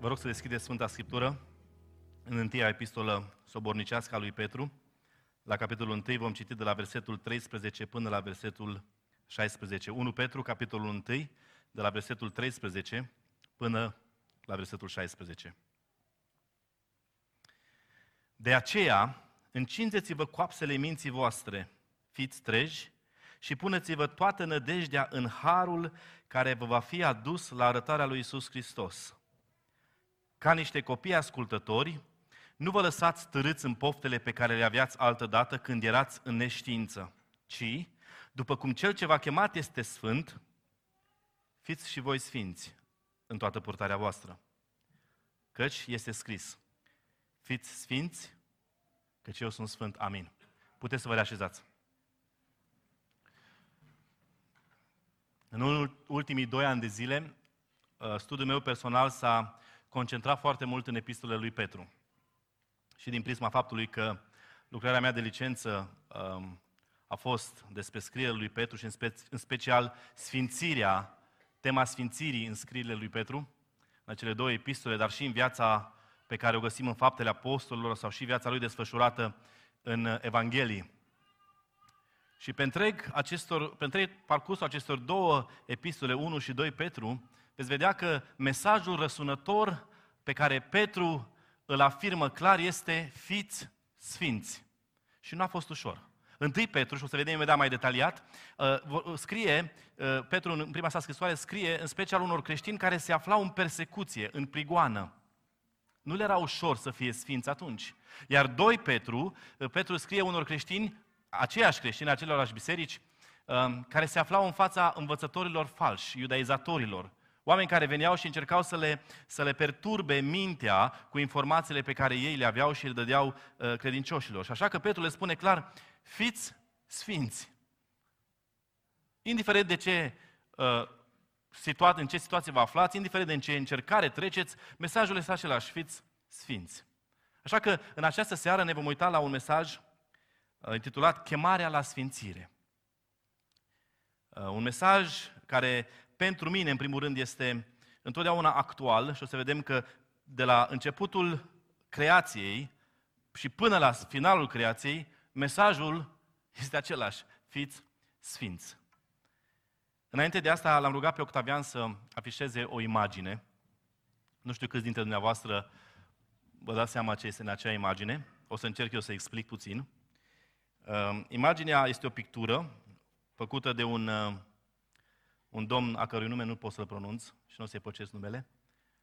Vă rog să deschideți Sfânta Scriptură în întâia epistolă sobornicească a lui Petru. La capitolul 1 vom citi de la versetul 13 până la versetul 16. 1 Petru, capitolul 1, de la versetul 13 până la versetul 16. De aceea, încingeți-vă coapsele minții voastre, fiți treji și puneți-vă toată nădejdea în harul care vă va fi adus la arătarea lui Isus Hristos. Ca niște copii ascultători, nu vă lăsați târâți în poftele pe care le aveați altădată când erați în neștiință, ci, după cum cel ce v-a chemat este sfânt, fiți și voi sfinți în toată purtarea voastră. Căci este scris, fiți sfinți, căci eu sunt sfânt. Amin. Puteți să vă reașezați. În ultimii doi ani de zile, uh, studiul meu personal s-a concentrat foarte mult în epistolele lui Petru. Și din prisma faptului că lucrarea mea de licență um, a fost despre scrierea lui Petru și în, spe- în special sfințirea, tema sfințirii în scrierile lui Petru, în cele două epistole, dar și în viața pe care o găsim în faptele apostolilor sau și viața lui desfășurată în Evanghelii. Și pe întreg, acestor, pe întreg parcursul acestor două epistole, 1 și 2 Petru, veți vedea că mesajul răsunător pe care Petru îl afirmă clar este fiți sfinți. Și nu a fost ușor. Întâi Petru, și o să vedem imediat mai detaliat, uh, scrie, uh, Petru în prima sa scrisoare scrie în special unor creștini care se aflau în persecuție, în prigoană. Nu le era ușor să fie sfinți atunci. Iar doi Petru, uh, Petru scrie unor creștini, aceiași creștini, acelorași biserici, care se aflau în fața învățătorilor falși, iudaizatorilor, Oameni care veneau și încercau să le, să le perturbe mintea cu informațiile pe care ei le aveau și le dădeau uh, credincioșilor. Și așa că Petru le spune clar, fiți sfinți. Indiferent de ce uh, situat, în ce situație vă aflați, indiferent de în ce încercare treceți, mesajul este același, fiți sfinți. Așa că în această seară ne vom uita la un mesaj uh, intitulat Chemarea la Sfințire. Uh, un mesaj care pentru mine, în primul rând, este întotdeauna actual și o să vedem că de la începutul creației și până la finalul creației, mesajul este același. Fiți sfinți. Înainte de asta l-am rugat pe Octavian să afișeze o imagine. Nu știu câți dintre dumneavoastră vă dați seama ce este în acea imagine. O să încerc eu să explic puțin. Uh, imaginea este o pictură făcută de un uh, un domn a cărui nume nu pot să-l pronunț și nu o să-i pocesc numele,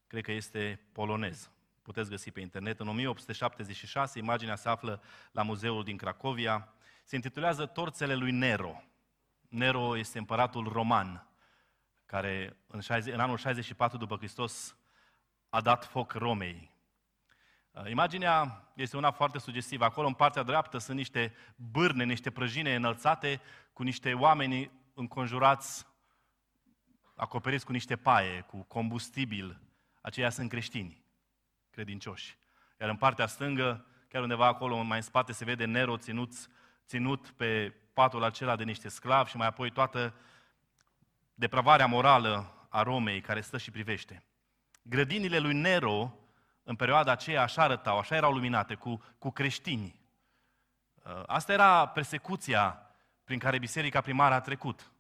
cred că este polonez. Puteți găsi pe internet. În 1876, imaginea se află la muzeul din Cracovia. Se intitulează Torțele lui Nero. Nero este împăratul roman, care în, 60, în anul 64 după Hristos a dat foc Romei. Uh, imaginea este una foarte sugestivă. Acolo, în partea dreaptă, sunt niște bârne, niște prăjine înălțate cu niște oameni înconjurați acoperiți cu niște paie, cu combustibil, aceia sunt creștini, credincioși. Iar în partea stângă, chiar undeva acolo, mai în spate, se vede Nero ținut, ținut pe patul acela de niște sclavi și mai apoi toată depravarea morală a Romei care stă și privește. Grădinile lui Nero, în perioada aceea, așa arătau, așa erau luminate, cu, cu creștini. Uh, asta era persecuția prin care biserica primară a trecut.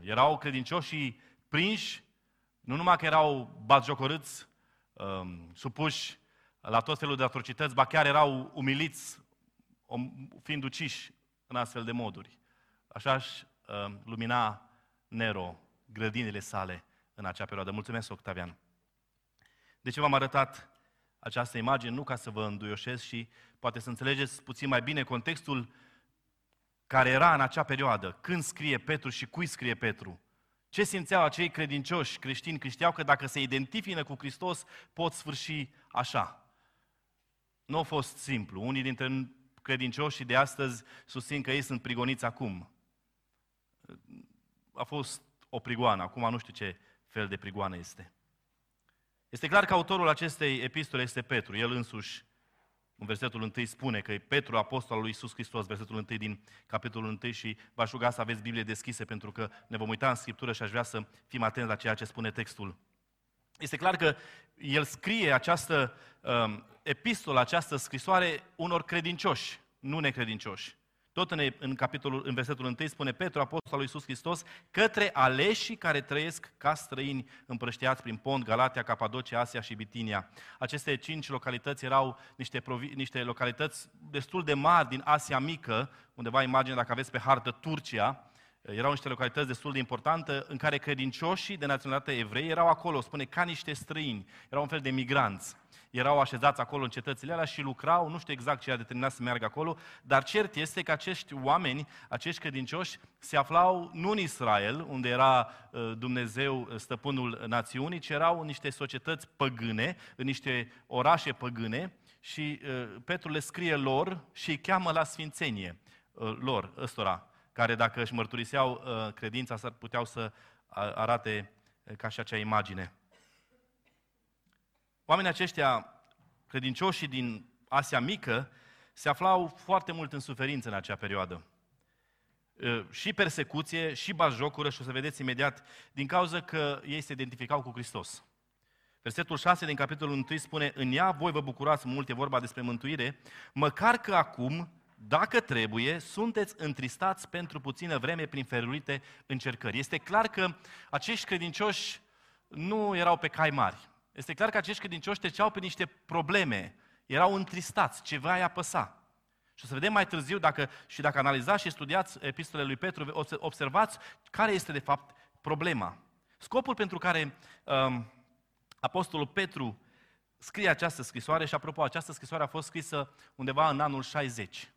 Erau credincioși prinși, nu numai că erau batjocorâți, um, supuși la tot felul de atrocități, ba chiar erau umiliți, fiind uciși în astfel de moduri. Așa își um, lumina Nero grădinile sale în acea perioadă. Mulțumesc, Octavian. De ce v-am arătat această imagine? Nu ca să vă înduioșez și poate să înțelegeți puțin mai bine contextul care era în acea perioadă, când scrie Petru și cui scrie Petru. Ce simțeau acei credincioși creștini că știau că dacă se identifică cu Hristos, pot sfârși așa. Nu a fost simplu. Unii dintre credincioșii de astăzi susțin că ei sunt prigoniți acum. A fost o prigoană, acum nu știu ce fel de prigoană este. Este clar că autorul acestei epistole este Petru, el însuși în versetul 1 spune că e Petru, apostol lui Iisus Hristos, versetul 1 din capitolul 1 și v-aș ruga să aveți Biblie deschise pentru că ne vom uita în Scriptură și aș vrea să fim atenți la ceea ce spune textul. Este clar că el scrie această um, epistolă, această scrisoare unor credincioși, nu necredincioși. Tot în, în, capitolul, în versetul 1 spune Petru, apostolul lui Iisus Hristos, către aleșii care trăiesc ca străini împrăștiați prin Pont, Galatia, Capadocia, Asia și Bitinia. Aceste cinci localități erau niște, provi, niște localități destul de mari din Asia Mică, undeva imagine dacă aveți pe hartă Turcia, erau niște localități destul de importante în care credincioșii de naționalitate evrei erau acolo, spune, ca niște străini, erau un fel de migranți erau așezați acolo în cetățile alea și lucrau, nu știu exact ce a determinat să meargă acolo, dar cert este că acești oameni, acești credincioși, se aflau nu în Israel, unde era uh, Dumnezeu uh, stăpânul națiunii, ci erau în niște societăți păgâne, în niște orașe păgâne și uh, Petru le scrie lor și îi cheamă la sfințenie lor, ăstora, care dacă își mărturiseau credința, s-ar puteau să arate ca și acea imagine. Oamenii aceștia, credincioșii din Asia Mică, se aflau foarte mult în suferință în acea perioadă. Și persecuție, și bazjocură, și o să vedeți imediat, din cauza că ei se identificau cu Hristos. Versetul 6 din capitolul 1 spune, În ea voi vă bucurați mult, e vorba despre mântuire, măcar că acum, dacă trebuie, sunteți întristați pentru puțină vreme prin ferurite încercări. Este clar că acești credincioși nu erau pe cai mari. Este clar că acești credincioși treceau pe niște probleme, erau întristați, ceva îi apăsa. Și o să vedem mai târziu, dacă, și dacă analizați și studiați epistolele lui Petru, observați care este de fapt problema. Scopul pentru care um, Apostolul Petru scrie această scrisoare, și apropo, această scrisoare a fost scrisă undeva în anul 60.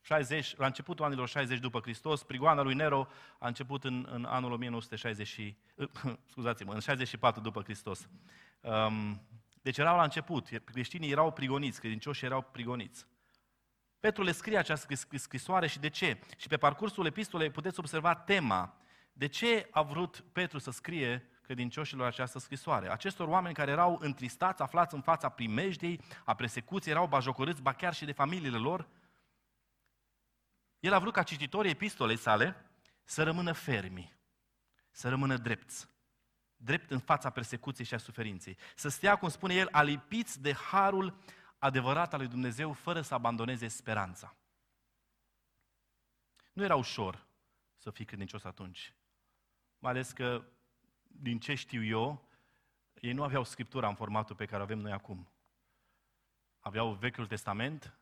60, la începutul anilor 60 după Hristos, prigoana lui Nero a început în, în anul 1960, scuzați-mă, în 64 după Hristos. Um, deci erau la început, creștinii erau prigoniți, credincioșii erau prigoniți. Petru le scrie această scrisoare și de ce? Și pe parcursul epistolei puteți observa tema. De ce a vrut Petru să scrie credincioșilor această scrisoare? Acestor oameni care erau întristați, aflați în fața primejdei, a persecuției, erau bajocorâți, ba chiar și de familiile lor, el a vrut ca cititorii epistolei sale să rămână fermi, să rămână drepți, drept în fața persecuției și a suferinței. Să stea, cum spune el, alipiți de harul adevărat al lui Dumnezeu, fără să abandoneze speranța. Nu era ușor să fii credincios atunci. Mai ales că, din ce știu eu, ei nu aveau Scriptura în formatul pe care avem noi acum. Aveau Vechiul Testament,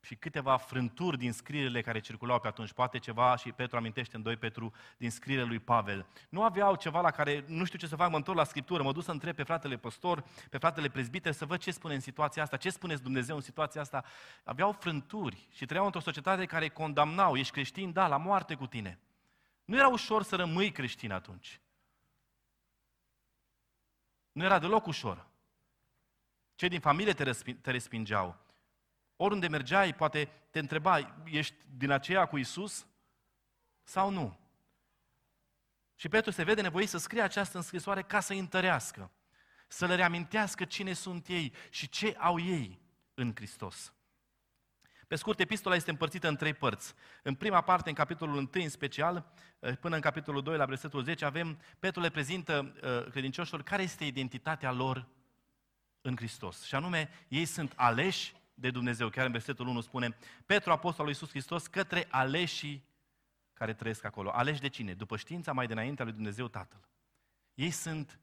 și câteva frânturi din scrierile care circulau pe atunci, poate ceva, și Petru amintește în 2 Petru, din scrierile lui Pavel. Nu aveau ceva la care nu știu ce să fac, mă întorc la Scriptură, mă duc să întreb pe fratele păstor, pe fratele prezbiter, să văd ce spune în situația asta, ce spuneți Dumnezeu în situația asta. Aveau frânturi și trăiau într-o societate care condamnau, ești creștin, da, la moarte cu tine. Nu era ușor să rămâi creștin atunci. Nu era deloc ușor. Cei din familie te, te respingeau. Oriunde mergeai, poate te întreba, ești din aceea cu Isus sau nu? Și Petru se vede nevoit să scrie această înscrisoare ca să-i întărească, să le reamintească cine sunt ei și ce au ei în Hristos. Pe scurt, epistola este împărțită în trei părți. În prima parte, în capitolul 1 în special, eh, până în capitolul 2, la versetul 10, avem, Petru le prezintă uh, credincioșilor care este identitatea lor în Hristos. Și anume, ei sunt aleși de Dumnezeu. Chiar în versetul 1 spune, Petru, apostolul Iisus Hristos, către aleșii care trăiesc acolo. Aleși de cine? După știința mai dinainte a lui Dumnezeu Tatăl. Ei sunt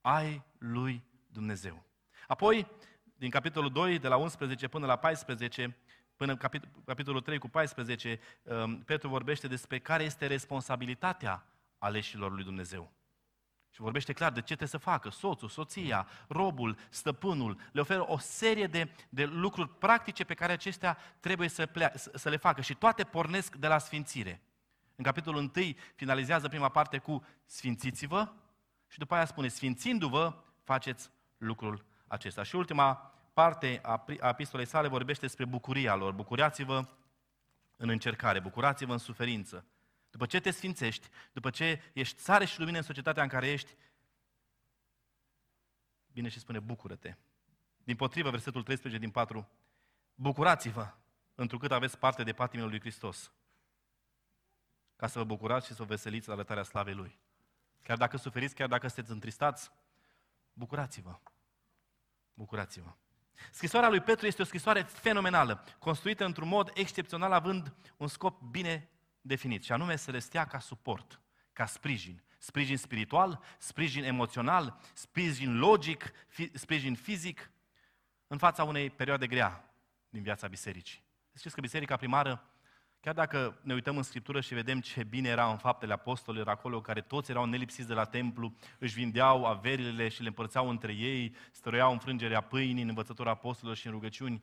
ai lui Dumnezeu. Apoi, din capitolul 2, de la 11 până la 14, până în capitolul 3 cu 14, um, Petru vorbește despre care este responsabilitatea aleșilor lui Dumnezeu. Și vorbește clar de ce trebuie să facă soțul, soția, robul, stăpânul. Le oferă o serie de, de lucruri practice pe care acestea trebuie să, plea, să, să le facă. Și toate pornesc de la sfințire. În capitolul 1 finalizează prima parte cu sfințiți-vă și după aia spune sfințindu-vă faceți lucrul acesta. Și ultima parte a, a epistolei sale vorbește despre bucuria lor. Bucurați-vă în încercare, bucurați-vă în suferință. După ce te sfințești, după ce ești sare și lumină în societatea în care ești, bine și spune, bucură-te. Din potrivă, versetul 13 din 4, bucurați-vă, întrucât aveți parte de patimile lui Hristos, ca să vă bucurați și să vă veseliți la arătarea slavei Lui. chiar dacă suferiți, chiar dacă sunteți întristați, bucurați-vă. Bucurați-vă. Scrisoarea lui Petru este o scrisoare fenomenală, construită într-un mod excepțional, având un scop bine definit, și anume să le stea ca suport, ca sprijin. Sprijin spiritual, sprijin emoțional, sprijin logic, fi, sprijin fizic, în fața unei perioade grea din viața bisericii. Știți că biserica primară, chiar dacă ne uităm în Scriptură și vedem ce bine era în faptele apostolilor acolo, care toți erau nelipsiți de la templu, își vindeau averile și le împărțeau între ei, stăruiau înfrângerea pâinii în învățătura apostolilor și în rugăciuni.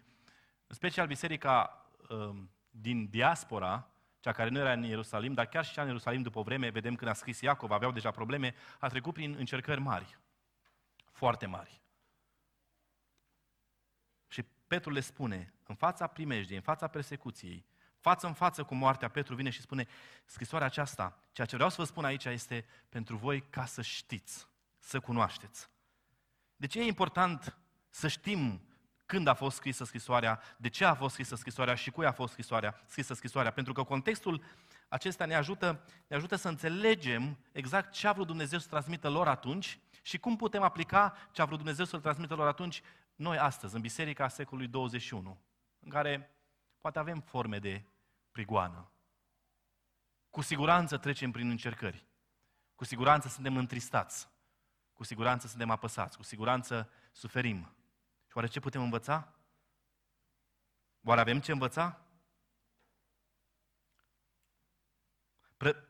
În special biserica um, din diaspora, cea care nu era în Ierusalim, dar chiar și cea în Ierusalim după o vreme, vedem când a scris Iacov, aveau deja probleme, a trecut prin încercări mari, foarte mari. Și Petru le spune, în fața primejdiei, în fața persecuției, față în față cu moartea, Petru vine și spune, scrisoarea aceasta, ceea ce vreau să vă spun aici este pentru voi ca să știți, să cunoașteți. De ce e important să știm când a fost scrisă scrisoarea, de ce a fost scrisă scrisoarea și cui a fost scrisoarea, scrisă scrisoarea. Pentru că contextul acesta ne ajută, ne ajută să înțelegem exact ce a vrut Dumnezeu să transmită lor atunci și cum putem aplica ce a vrut Dumnezeu să-L transmită lor atunci noi astăzi, în Biserica secolului 21, în care poate avem forme de prigoană. Cu siguranță trecem prin încercări. Cu siguranță suntem întristați. Cu siguranță suntem apăsați. Cu siguranță suferim. Și oare ce putem învăța? Oare avem ce învăța?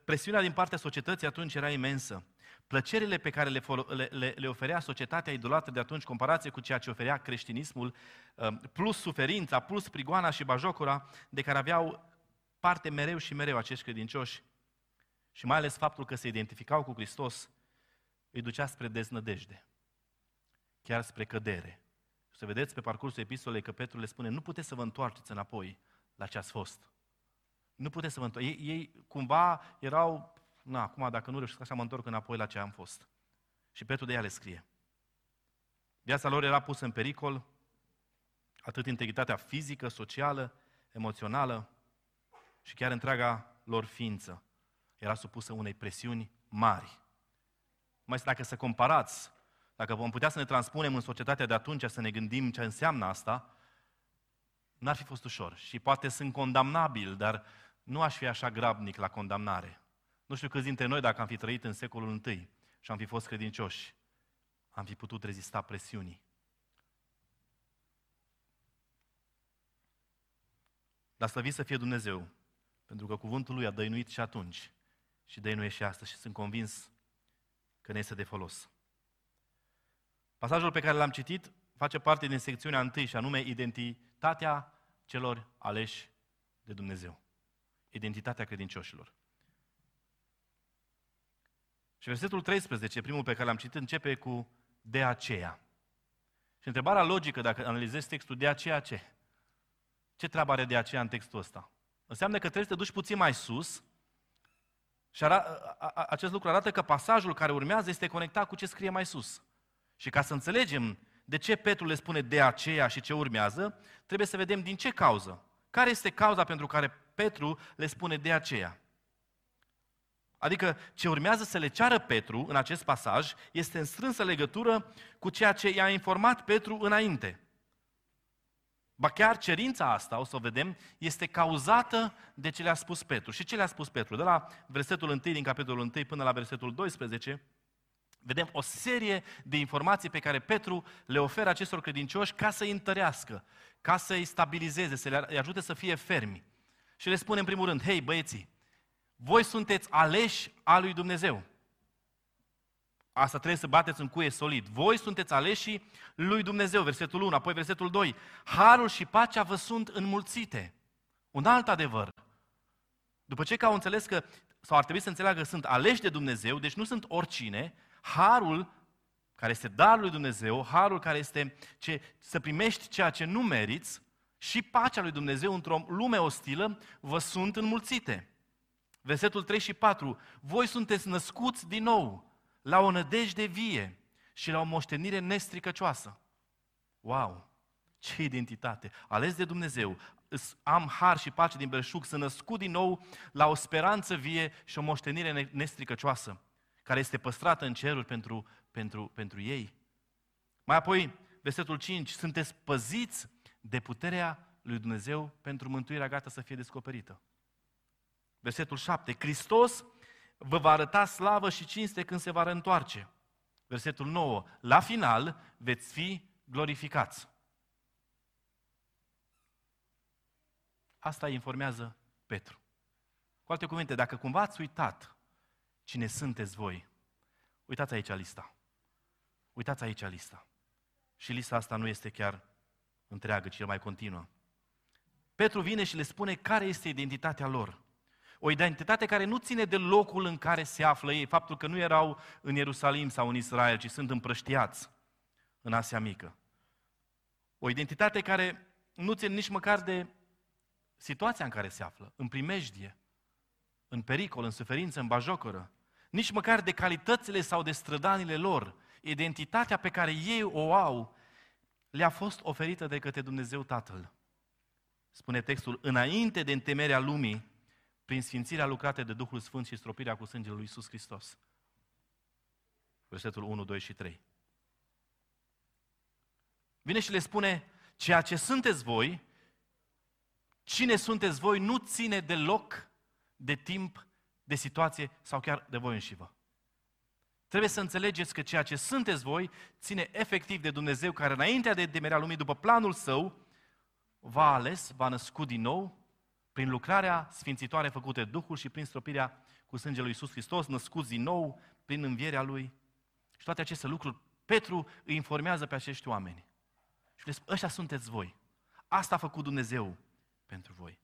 Presiunea din partea societății atunci era imensă. Plăcerile pe care le, le, le, le oferea societatea idolatră de atunci, comparație cu ceea ce oferea creștinismul, um, plus suferința, plus prigoana și bajocura, de care aveau parte mereu și mereu acești credincioși, și mai ales faptul că se identificau cu Hristos, îi ducea spre deznădejde, chiar spre cădere. Să vedeți pe parcursul epistolei că Petru le spune, nu puteți să vă întoarceți înapoi la ce ați fost. Nu puteți să vă întoarceți. Ei, ei cumva erau, na, acum dacă nu reușesc așa mă întorc înapoi la ce am fost. Și Petru de ea le scrie. Viața lor era pusă în pericol, atât integritatea fizică, socială, emoțională și chiar întreaga lor ființă era supusă unei presiuni mari. Mai dacă să comparați dacă vom putea să ne transpunem în societatea de atunci, să ne gândim ce înseamnă asta, n-ar fi fost ușor. Și poate sunt condamnabil, dar nu aș fi așa grabnic la condamnare. Nu știu câți dintre noi, dacă am fi trăit în secolul I și am fi fost credincioși, am fi putut rezista presiunii. Dar slăvit să fie Dumnezeu, pentru că cuvântul Lui a dăinuit și atunci și dăinuie și astăzi și sunt convins că ne este de folos. Pasajul pe care l-am citit face parte din secțiunea întâi și anume identitatea celor aleși de Dumnezeu. Identitatea credincioșilor. Și versetul 13, primul pe care l-am citit, începe cu de aceea. Și întrebarea logică, dacă analizezi textul, de aceea ce? Ce treabă are de aceea în textul ăsta? Înseamnă că trebuie să te duci puțin mai sus și ara- a, a, acest lucru arată că pasajul care urmează este conectat cu ce scrie mai sus. Și ca să înțelegem de ce Petru le spune de aceea și ce urmează, trebuie să vedem din ce cauză. Care este cauza pentru care Petru le spune de aceea? Adică ce urmează să le ceară Petru în acest pasaj este în strânsă legătură cu ceea ce i-a informat Petru înainte. Ba chiar cerința asta, o să o vedem, este cauzată de ce le-a spus Petru. Și ce le-a spus Petru? De la versetul 1 din capitolul 1 până la versetul 12, Vedem o serie de informații pe care Petru le oferă acestor credincioși ca să-i întărească, ca să-i stabilizeze, să le ajute să fie fermi. Și le spune în primul rând, hei băieții, voi sunteți aleși al lui Dumnezeu. Asta trebuie să bateți în cuie solid. Voi sunteți aleși lui Dumnezeu, versetul 1, apoi versetul 2. Harul și pacea vă sunt înmulțite. Un alt adevăr. După ce că au înțeles că, sau ar trebui să înțeleagă că sunt aleși de Dumnezeu, deci nu sunt oricine, harul care este darul lui Dumnezeu, harul care este ce, să primești ceea ce nu meriți și pacea lui Dumnezeu într-o lume ostilă vă sunt înmulțite. Versetul 3 și 4. Voi sunteți născuți din nou la o nădejde vie și la o moștenire nestricăcioasă. Wow! Ce identitate! Ales de Dumnezeu, am har și pace din belșug, să născut din nou la o speranță vie și o moștenire nestricăcioasă care este păstrată în ceruri pentru, pentru, pentru ei. Mai apoi, versetul 5, sunteți păziți de puterea lui Dumnezeu pentru mântuirea gata să fie descoperită. Versetul 7, Hristos vă va arăta slavă și cinste când se va reîntoarce. Versetul 9, la final veți fi glorificați. Asta informează Petru. Cu alte cuvinte, dacă cumva ați uitat cine sunteți voi, uitați aici lista. Uitați aici lista. Și lista asta nu este chiar întreagă, ci mai continuă. Petru vine și le spune care este identitatea lor. O identitate care nu ține de locul în care se află ei, faptul că nu erau în Ierusalim sau în Israel, ci sunt împrăștiați în Asia Mică. O identitate care nu ține nici măcar de situația în care se află, în primejdie, în pericol, în suferință, în bajocără, nici măcar de calitățile sau de strădanile lor, identitatea pe care ei o au, le-a fost oferită de către Dumnezeu Tatăl. Spune textul, înainte de întemerea lumii, prin sfințirea lucrată de Duhul Sfânt și stropirea cu sângele lui Iisus Hristos. Versetul 1, 2 și 3. Vine și le spune, ceea ce sunteți voi, cine sunteți voi, nu ține de loc, de timp, de situație sau chiar de voi înșivă. Trebuie să înțelegeți că ceea ce sunteți voi ține efectiv de Dumnezeu care înaintea de demerea lumii, după planul său, v-a ales, v-a născut din nou, prin lucrarea sfințitoare făcută de Duhul și prin stropirea cu sângele lui Iisus Hristos, născuți din nou, prin învierea Lui. Și toate aceste lucruri, Petru îi informează pe acești oameni. Și le spune, ăștia sunteți voi. Asta a făcut Dumnezeu pentru voi.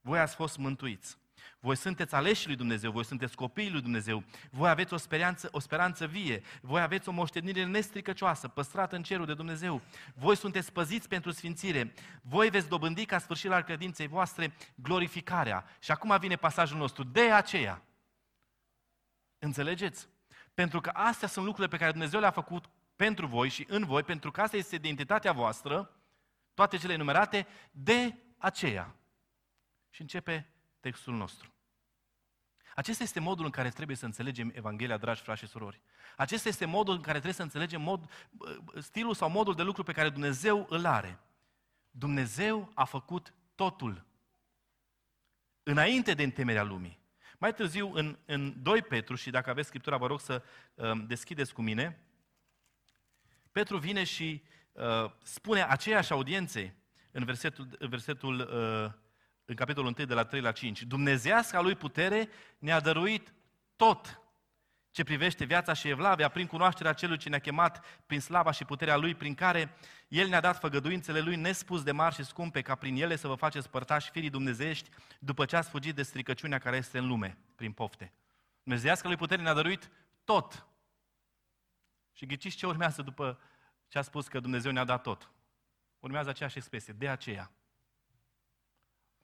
Voi ați fost mântuiți. Voi sunteți aleși lui Dumnezeu, voi sunteți copiii lui Dumnezeu, voi aveți o speranță, o speranță vie, voi aveți o moștenire nestricăcioasă, păstrată în cerul de Dumnezeu, voi sunteți păziți pentru sfințire, voi veți dobândi ca sfârșit al credinței voastre glorificarea. Și acum vine pasajul nostru, de aceea. Înțelegeți? Pentru că astea sunt lucrurile pe care Dumnezeu le-a făcut pentru voi și în voi, pentru că asta este identitatea voastră, toate cele enumerate, de aceea. Și începe textul nostru. Acesta este modul în care trebuie să înțelegem Evanghelia, dragi frați și surori. Acesta este modul în care trebuie să înțelegem mod, stilul sau modul de lucru pe care Dumnezeu îl are. Dumnezeu a făcut totul înainte de întemerea lumii. Mai târziu, în, în 2 Petru, și dacă aveți Scriptura, vă rog să um, deschideți cu mine, Petru vine și uh, spune aceeași audiențe în versetul, în versetul uh, în capitolul 1 de la 3 la 5. Dumnezeasca lui putere ne-a dăruit tot ce privește viața și evlavia prin cunoașterea celui ce ne-a chemat prin slava și puterea lui, prin care el ne-a dat făgăduințele lui nespus de mari și scumpe, ca prin ele să vă faceți părtași firii dumnezeiești după ce ați fugit de stricăciunea care este în lume, prin pofte. Dumnezeasca lui putere ne-a dăruit tot. Și ghiciți ce urmează după ce a spus că Dumnezeu ne-a dat tot. Urmează aceeași expresie, de aceea.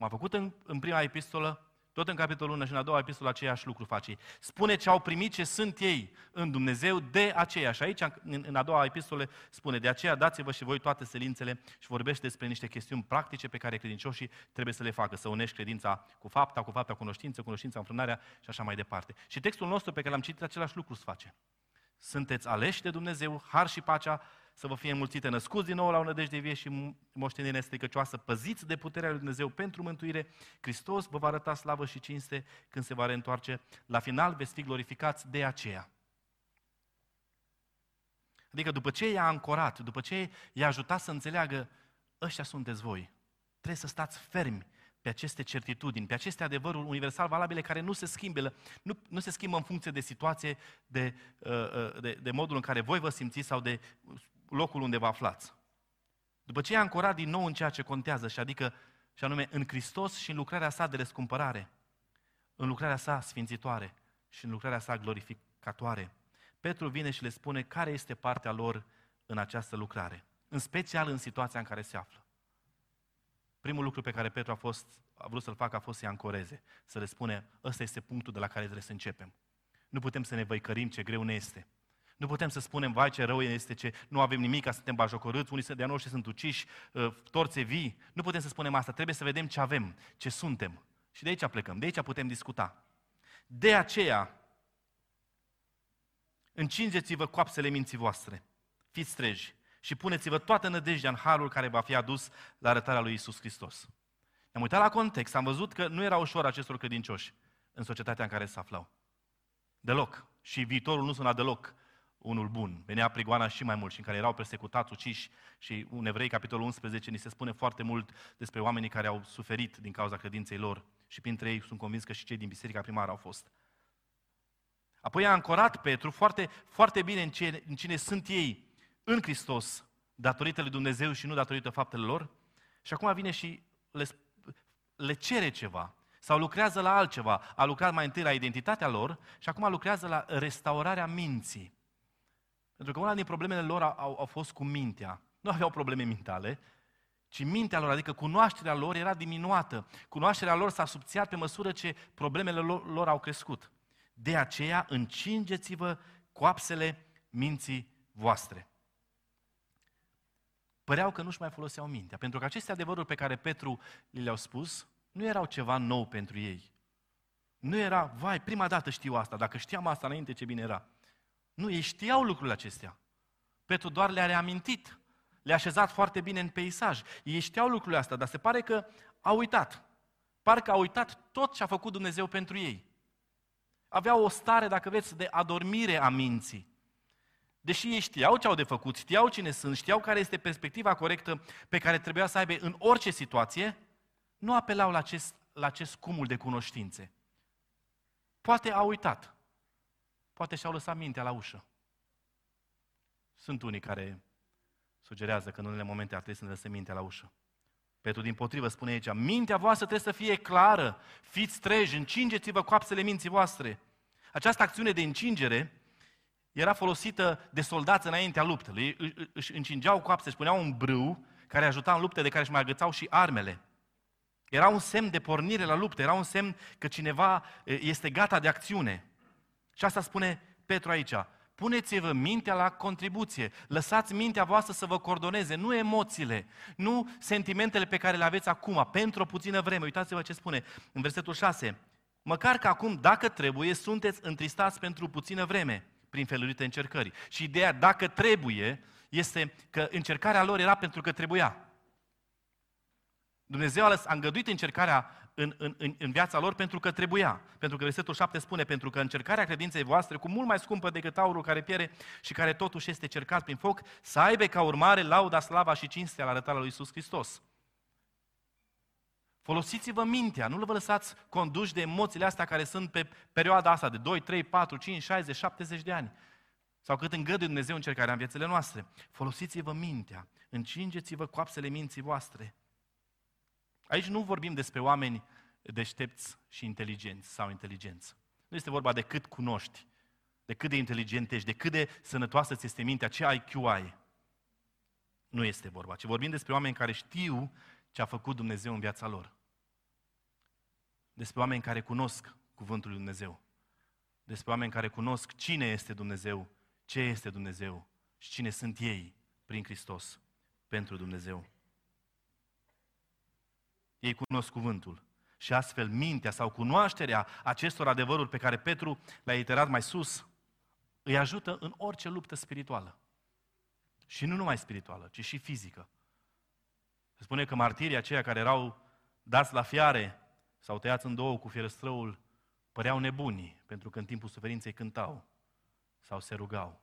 Cum a făcut în, în prima epistolă, tot în capitolul 1 și în a doua epistolă aceeași lucru face. Spune ce au primit ce sunt ei în Dumnezeu de aceea. Și aici, în, în a doua epistolă, spune de aceea dați-vă și voi toate selințele și vorbește despre niște chestiuni practice pe care credincioșii trebuie să le facă. Să unești credința cu fapta, cu fapta cunoștință, cunoștința înfrânarea și așa mai departe. Și textul nostru pe care l-am citit, același lucru se face. Sunteți aleși de Dumnezeu, har și pacea să vă fie înmulțite, născuți din nou la o nădejde vie și moștenire stricăcioasă, păziți de puterea lui Dumnezeu pentru mântuire, Hristos vă va arăta slavă și cinste când se va reîntoarce. La final veți fi glorificați de aceea. Adică după ce i-a ancorat, după ce i-a ajutat să înțeleagă, ăștia sunteți voi, trebuie să stați fermi pe aceste certitudini, pe aceste adevăruri universal valabile care nu se schimbă, nu, nu se schimbă în funcție de situație, de, uh, uh, de, de modul în care voi vă simțiți sau de locul unde vă aflați. După ce i-a ancorat din nou în ceea ce contează, și adică, și anume, în Hristos și în lucrarea sa de răscumpărare, în lucrarea sa sfințitoare și în lucrarea sa glorificatoare, Petru vine și le spune care este partea lor în această lucrare, în special în situația în care se află. Primul lucru pe care Petru a, fost, a vrut să-l facă a fost să-i ancoreze, să le spune, ăsta este punctul de la care trebuie să începem. Nu putem să ne văicărim ce greu ne este. Nu putem să spunem, vai ce rău este, ce nu avem nimic, suntem bajocorâți, unii de-a noștri sunt uciși, ă, torțe vii. Nu putem să spunem asta, trebuie să vedem ce avem, ce suntem. Și de aici plecăm, de aici putem discuta. De aceea, Încingeți-vă coapsele minții voastre, fiți treji și puneți-vă toată nădejdea în harul care va fi adus la arătarea lui Isus Hristos. Am uitat la context, am văzut că nu era ușor acestor credincioși în societatea în care se aflau. Deloc. Și viitorul nu suna deloc unul bun. Venea prigoana și mai mult și în care erau persecutați, uciși și un evrei, capitolul 11, ni se spune foarte mult despre oamenii care au suferit din cauza credinței lor și printre ei sunt convins că și cei din biserica primară au fost. Apoi a ancorat Petru foarte, foarte bine în, ce, în cine sunt ei în Hristos, datorită lui Dumnezeu și nu datorită faptelor lor. Și acum vine și le, le cere ceva sau lucrează la altceva. A lucrat mai întâi la identitatea lor și acum lucrează la restaurarea minții. Pentru că una din problemele lor au, au fost cu mintea. Nu aveau probleme mentale, ci mintea lor, adică cunoașterea lor era diminuată. Cunoașterea lor s-a subțiat pe măsură ce problemele lor, lor au crescut. De aceea încingeți-vă coapsele minții voastre. Păreau că nu-și mai foloseau mintea, pentru că aceste adevăruri pe care Petru li le-au spus nu erau ceva nou pentru ei. Nu era, vai, prima dată știu asta, dacă știam asta înainte, ce bine era. Nu, ei știau lucrurile acestea. Petru doar le-a reamintit, le-a așezat foarte bine în peisaj. Ei știau lucrurile astea, dar se pare că au uitat. Parcă au uitat tot ce a făcut Dumnezeu pentru ei. Aveau o stare, dacă veți, de adormire a minții. Deși ei știau ce au de făcut, știau cine sunt, știau care este perspectiva corectă pe care trebuia să aibă în orice situație, nu apelau la acest, la acest cumul de cunoștințe. Poate au uitat. Poate și-au lăsat mintea la ușă. Sunt unii care sugerează că în unele momente ar trebui să ne lăsăm mintea la ușă. Petru din potrivă spune aici, mintea voastră trebuie să fie clară, fiți treji, încingeți-vă coapsele minții voastre. Această acțiune de încingere era folosită de soldați înaintea luptelor. Ei își încingeau coapse, își puneau un brâu care ajuta în lupte de care își mai agățau și armele. Era un semn de pornire la luptă, era un semn că cineva este gata de acțiune. Și asta spune Petru aici. Puneți-vă mintea la contribuție. Lăsați mintea voastră să vă coordoneze, nu emoțiile, nu sentimentele pe care le aveți acum, pentru o puțină vreme. Uitați-vă ce spune în versetul 6. Măcar că acum, dacă trebuie, sunteți întristați pentru puțină vreme, prin felurite încercări. Și ideea, dacă trebuie, este că încercarea lor era pentru că trebuia. Dumnezeu a îngăduit încercarea în, în, în, în viața lor pentru că trebuia. Pentru că versetul 7 spune, pentru că încercarea credinței voastre, cu mult mai scumpă decât aurul care pierde și care totuși este cercat prin foc, să aibă ca urmare lauda, slava și cinstea la arătarea lui Iisus Hristos. Folosiți-vă mintea, nu vă lăsați conduși de emoțiile astea care sunt pe perioada asta de 2, 3, 4, 5, 60, 70 de ani. Sau cât îngăduie Dumnezeu încercarea în viețile noastre. Folosiți-vă mintea, încingeți-vă coapsele minții voastre. Aici nu vorbim despre oameni deștepți și inteligenți sau inteligenți. Nu este vorba de cât cunoști, de cât de inteligent ești, de cât de sănătoasă ți este mintea, ce IQ ai. Nu este vorba, ci vorbim despre oameni care știu ce a făcut Dumnezeu în viața lor. Despre oameni care cunosc Cuvântul lui Dumnezeu. Despre oameni care cunosc cine este Dumnezeu, ce este Dumnezeu și cine sunt ei prin Hristos pentru Dumnezeu. Ei cunosc cuvântul. Și astfel mintea sau cunoașterea acestor adevăruri pe care Petru le-a iterat mai sus, îi ajută în orice luptă spirituală. Și nu numai spirituală, ci și fizică. Se spune că martirii aceia care erau dați la fiare sau tăiați în două cu fierăstrăul, păreau nebuni, pentru că în timpul suferinței cântau sau se rugau.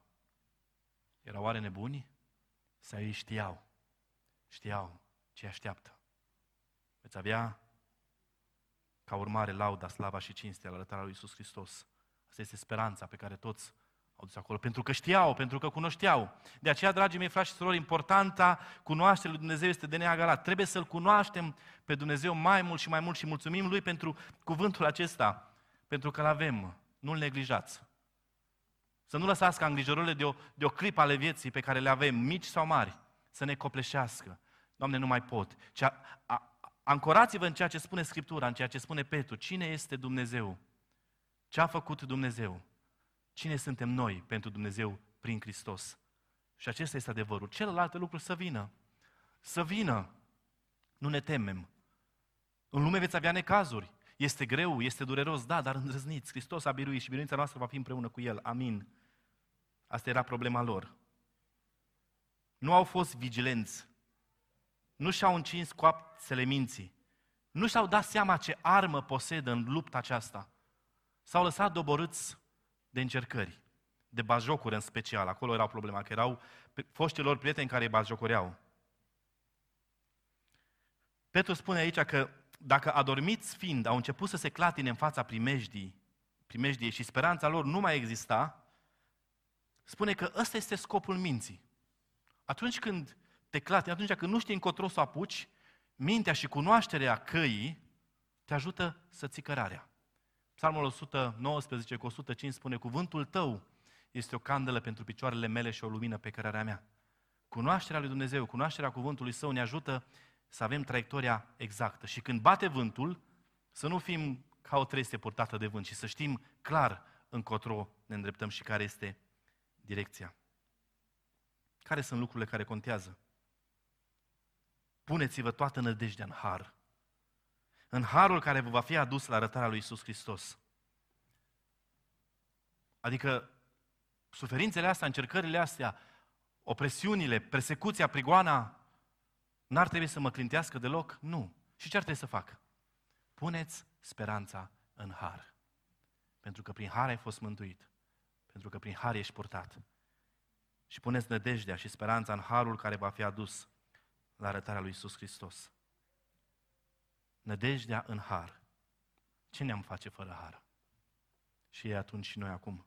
Erau oare nebuni? Sau ei știau? Știau ce așteaptă. Veți avea ca urmare lauda, slava și cinstea la arătarea lui Iisus Hristos. Asta este speranța pe care toți au dus acolo, pentru că știau, pentru că cunoșteau. De aceea, dragii mei, frați și surori, importanta cunoașterii lui Dumnezeu este de neagalat. Trebuie să-L cunoaștem pe Dumnezeu mai mult și mai mult și mulțumim Lui pentru cuvântul acesta, pentru că-L avem. Nu-L neglijați. Să nu lăsați ca îngrijorările de o, de o clipă ale vieții pe care le avem, mici sau mari, să ne copleșească. Doamne, nu mai pot. Ci a, a, Ancorați-vă în ceea ce spune Scriptura, în ceea ce spune Petru. Cine este Dumnezeu? Ce a făcut Dumnezeu? Cine suntem noi pentru Dumnezeu prin Hristos? Și acesta este adevărul. Celelalte lucruri să vină. Să vină. Nu ne temem. În lume veți avea necazuri. Este greu, este dureros, da, dar îndrăzniți. Hristos a biruit și biruința noastră va fi împreună cu El. Amin. Asta era problema lor. Nu au fost vigilenți. Nu și-au încins coapsele minții. Nu și-au dat seama ce armă posedă în lupta aceasta. S-au lăsat doborâți de încercări, de bajocuri în special. Acolo era problema, că erau foștii lor prieteni care îi bajocoreau. Petru spune aici că dacă adormiți fiind au început să se clatine în fața primejdii, primejdie și speranța lor nu mai exista, spune că ăsta este scopul minții. Atunci când te clatini, atunci când nu știi încotro să apuci, mintea și cunoașterea căii te ajută să ții cărarea. Psalmul 119 cu 105 spune, Cuvântul tău este o candelă pentru picioarele mele și o lumină pe cărarea mea. Cunoașterea lui Dumnezeu, cunoașterea cuvântului său ne ajută să avem traiectoria exactă. Și când bate vântul, să nu fim ca o trestie purtată de vânt, ci să știm clar încotro ne îndreptăm și care este direcția. Care sunt lucrurile care contează? Puneți-vă toată nădejdea în har. În harul care vă va fi adus la arătarea lui Isus Hristos. Adică suferințele astea, încercările astea, opresiunile, persecuția, prigoana, n-ar trebui să mă clintească deloc? Nu. Și ce ar trebui să fac? Puneți speranța în har. Pentru că prin har ai fost mântuit. Pentru că prin har ești purtat. Și puneți nădejdea și speranța în harul care va fi adus la arătarea lui Isus Hristos. Nădejdea în har. Ce ne-am face fără har? Și e atunci și noi acum.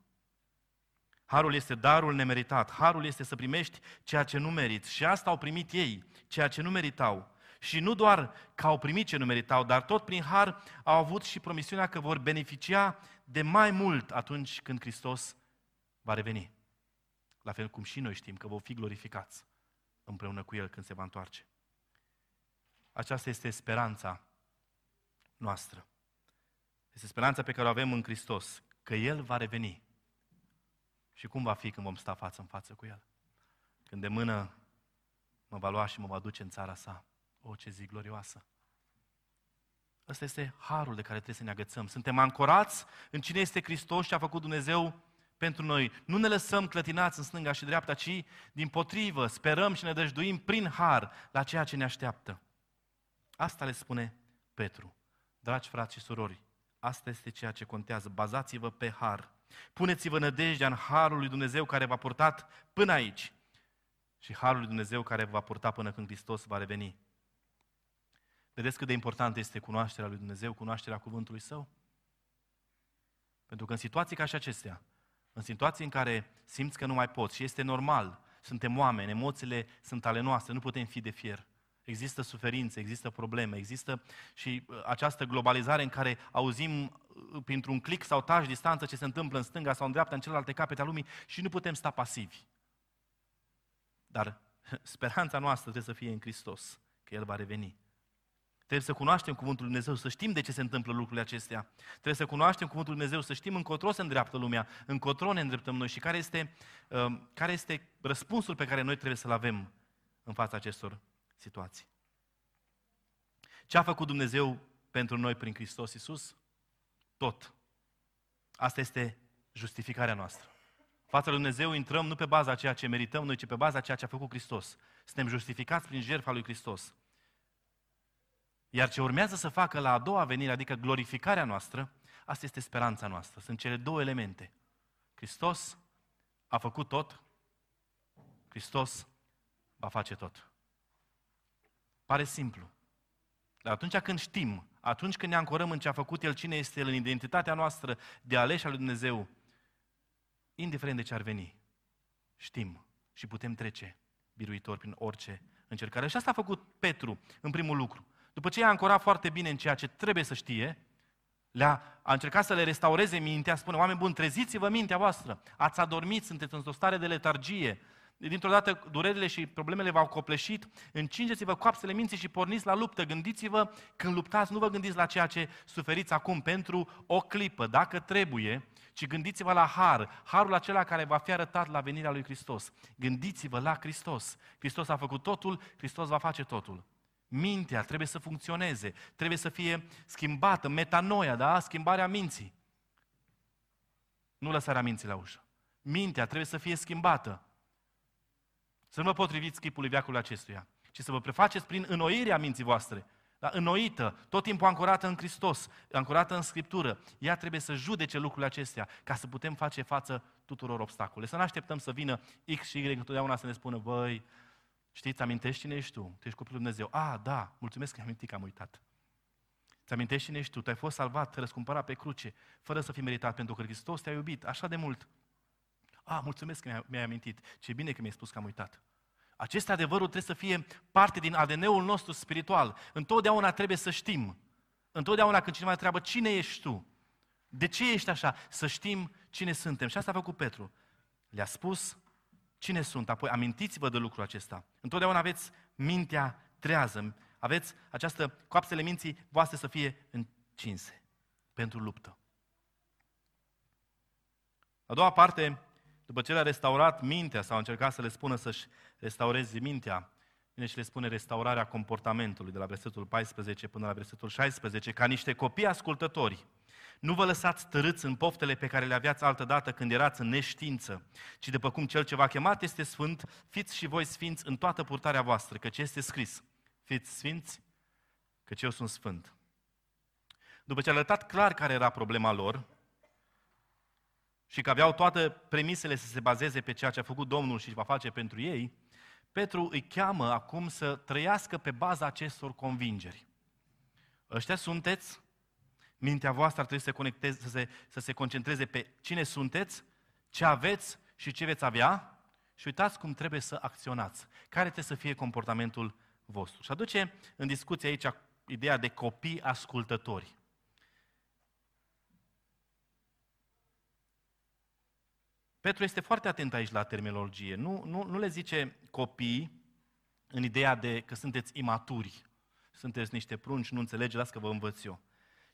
Harul este darul nemeritat. Harul este să primești ceea ce nu meriți. Și asta au primit ei, ceea ce nu meritau. Și nu doar că au primit ce nu meritau, dar tot prin har au avut și promisiunea că vor beneficia de mai mult atunci când Hristos va reveni. La fel cum și noi știm că vom fi glorificați împreună cu El când se va întoarce. Aceasta este speranța noastră. Este speranța pe care o avem în Hristos, că El va reveni. Și cum va fi când vom sta față în față cu El? Când de mână mă va lua și mă va duce în țara sa. O, ce zi glorioasă! Ăsta este harul de care trebuie să ne agățăm. Suntem ancorați în cine este Hristos și a făcut Dumnezeu pentru noi. Nu ne lăsăm clătinați în stânga și dreapta, ci din potrivă sperăm și ne dăjduim prin har la ceea ce ne așteaptă. Asta le spune Petru. Dragi frați și surori, asta este ceea ce contează. Bazați-vă pe har. Puneți-vă nădejdea în harul lui Dumnezeu care v-a purtat până aici și harul lui Dumnezeu care v-a purtat până când Hristos va reveni. Vedeți cât de important este cunoașterea lui Dumnezeu, cunoașterea cuvântului Său? Pentru că în situații ca și acestea, în situații în care simți că nu mai poți și este normal, suntem oameni, emoțiile sunt ale noastre, nu putem fi de fier. Există suferințe, există probleme, există și uh, această globalizare în care auzim uh, printr-un click sau taci distanță ce se întâmplă în stânga sau în dreapta, în celelalte capete a lumii și nu putem sta pasivi. Dar speranța noastră trebuie să fie în Hristos, că El va reveni. Trebuie să cunoaștem Cuvântul Lui Dumnezeu, să știm de ce se întâmplă lucrurile acestea. Trebuie să cunoaștem Cuvântul Lui Dumnezeu, să știm încotro se îndreaptă lumea, încotro ne îndreptăm noi și care este, uh, care este răspunsul pe care noi trebuie să-l avem în fața acestor situații. Ce a făcut Dumnezeu pentru noi prin Hristos Iisus? Tot. Asta este justificarea noastră. Fața lui Dumnezeu intrăm nu pe baza a ceea ce merităm noi, ci pe baza a ceea ce a făcut Hristos. Suntem justificați prin jertfa lui Hristos. Iar ce urmează să facă la a doua venire, adică glorificarea noastră, asta este speranța noastră. Sunt cele două elemente. Hristos a făcut tot, Hristos va face tot. Pare simplu. Dar atunci când știm, atunci când ne ancorăm în ce a făcut El, cine este El, în identitatea noastră de aleși al lui Dumnezeu, indiferent de ce ar veni, știm și putem trece biruitor prin orice încercare. Și asta a făcut Petru în primul lucru. După ce i-a ancorat foarte bine în ceea ce trebuie să știe, le-a, a încercat să le restaureze mintea, spune, oameni buni, treziți-vă mintea voastră, ați adormit, sunteți într-o stare de letargie, dintr-o dată durerile și problemele v-au copleșit, încingeți-vă coapsele minții și porniți la luptă. Gândiți-vă, când luptați, nu vă gândiți la ceea ce suferiți acum pentru o clipă, dacă trebuie, ci gândiți-vă la har, harul acela care va fi arătat la venirea lui Hristos. Gândiți-vă la Hristos. Hristos a făcut totul, Hristos va face totul. Mintea trebuie să funcționeze, trebuie să fie schimbată, metanoia, da? Schimbarea minții. Nu lăsarea minții la ușă. mintea trebuie să fie schimbată. Să nu vă potriviți chipului veacului acestuia, ci să vă prefaceți prin înnoirea minții voastre. Da? Înnoită, tot timpul ancorată în Hristos, ancorată în Scriptură. Ea trebuie să judece lucrurile acestea ca să putem face față tuturor obstacole. Să nu așteptăm să vină X și Y întotdeauna să ne spună, băi, știți, amintești cine ești tu? Tu ești copilul Dumnezeu. A, da, mulțumesc că am amintit că am uitat. Ți amintești cine ești tu? Tu ai fost salvat, răscumpărat pe cruce, fără să fii meritat, pentru că Hristos te-a iubit așa de mult. A, mulțumesc că mi-ai amintit. Ce bine că mi-ai spus că am uitat. Acest adevărul trebuie să fie parte din ADN-ul nostru spiritual. Întotdeauna trebuie să știm. Întotdeauna când cineva întreabă cine ești tu, de ce ești așa, să știm cine suntem. Și asta a făcut Petru. Le-a spus cine sunt, apoi amintiți-vă de lucrul acesta. Întotdeauna aveți mintea trează, aveți această coapsele minții voastre să fie încinse pentru luptă. A doua parte, după ce le-a restaurat mintea sau a încercat să le spună să-și restaureze mintea, vine și le spune restaurarea comportamentului de la versetul 14 până la versetul 16, ca niște copii ascultători. Nu vă lăsați tărâți în poftele pe care le aveați altădată când erați în neștiință, ci după cum cel ce v-a chemat este sfânt, fiți și voi sfinți în toată purtarea voastră, căci este scris, fiți sfinți, căci eu sunt sfânt. După ce a arătat clar care era problema lor, și că aveau toate premisele să se bazeze pe ceea ce a făcut Domnul și va face pentru ei, Petru îi cheamă acum să trăiască pe baza acestor convingeri. Ăștia sunteți, mintea voastră ar trebui să se, conecteze, să se, să se concentreze pe cine sunteți, ce aveți și ce veți avea și uitați cum trebuie să acționați, care trebuie să fie comportamentul vostru. Și aduce în discuție aici ideea de copii ascultători. Petru este foarte atent aici la terminologie. Nu, nu, nu le zice copii în ideea de că sunteți imaturi, sunteți niște prunci, nu înțelege, las că vă învăț eu.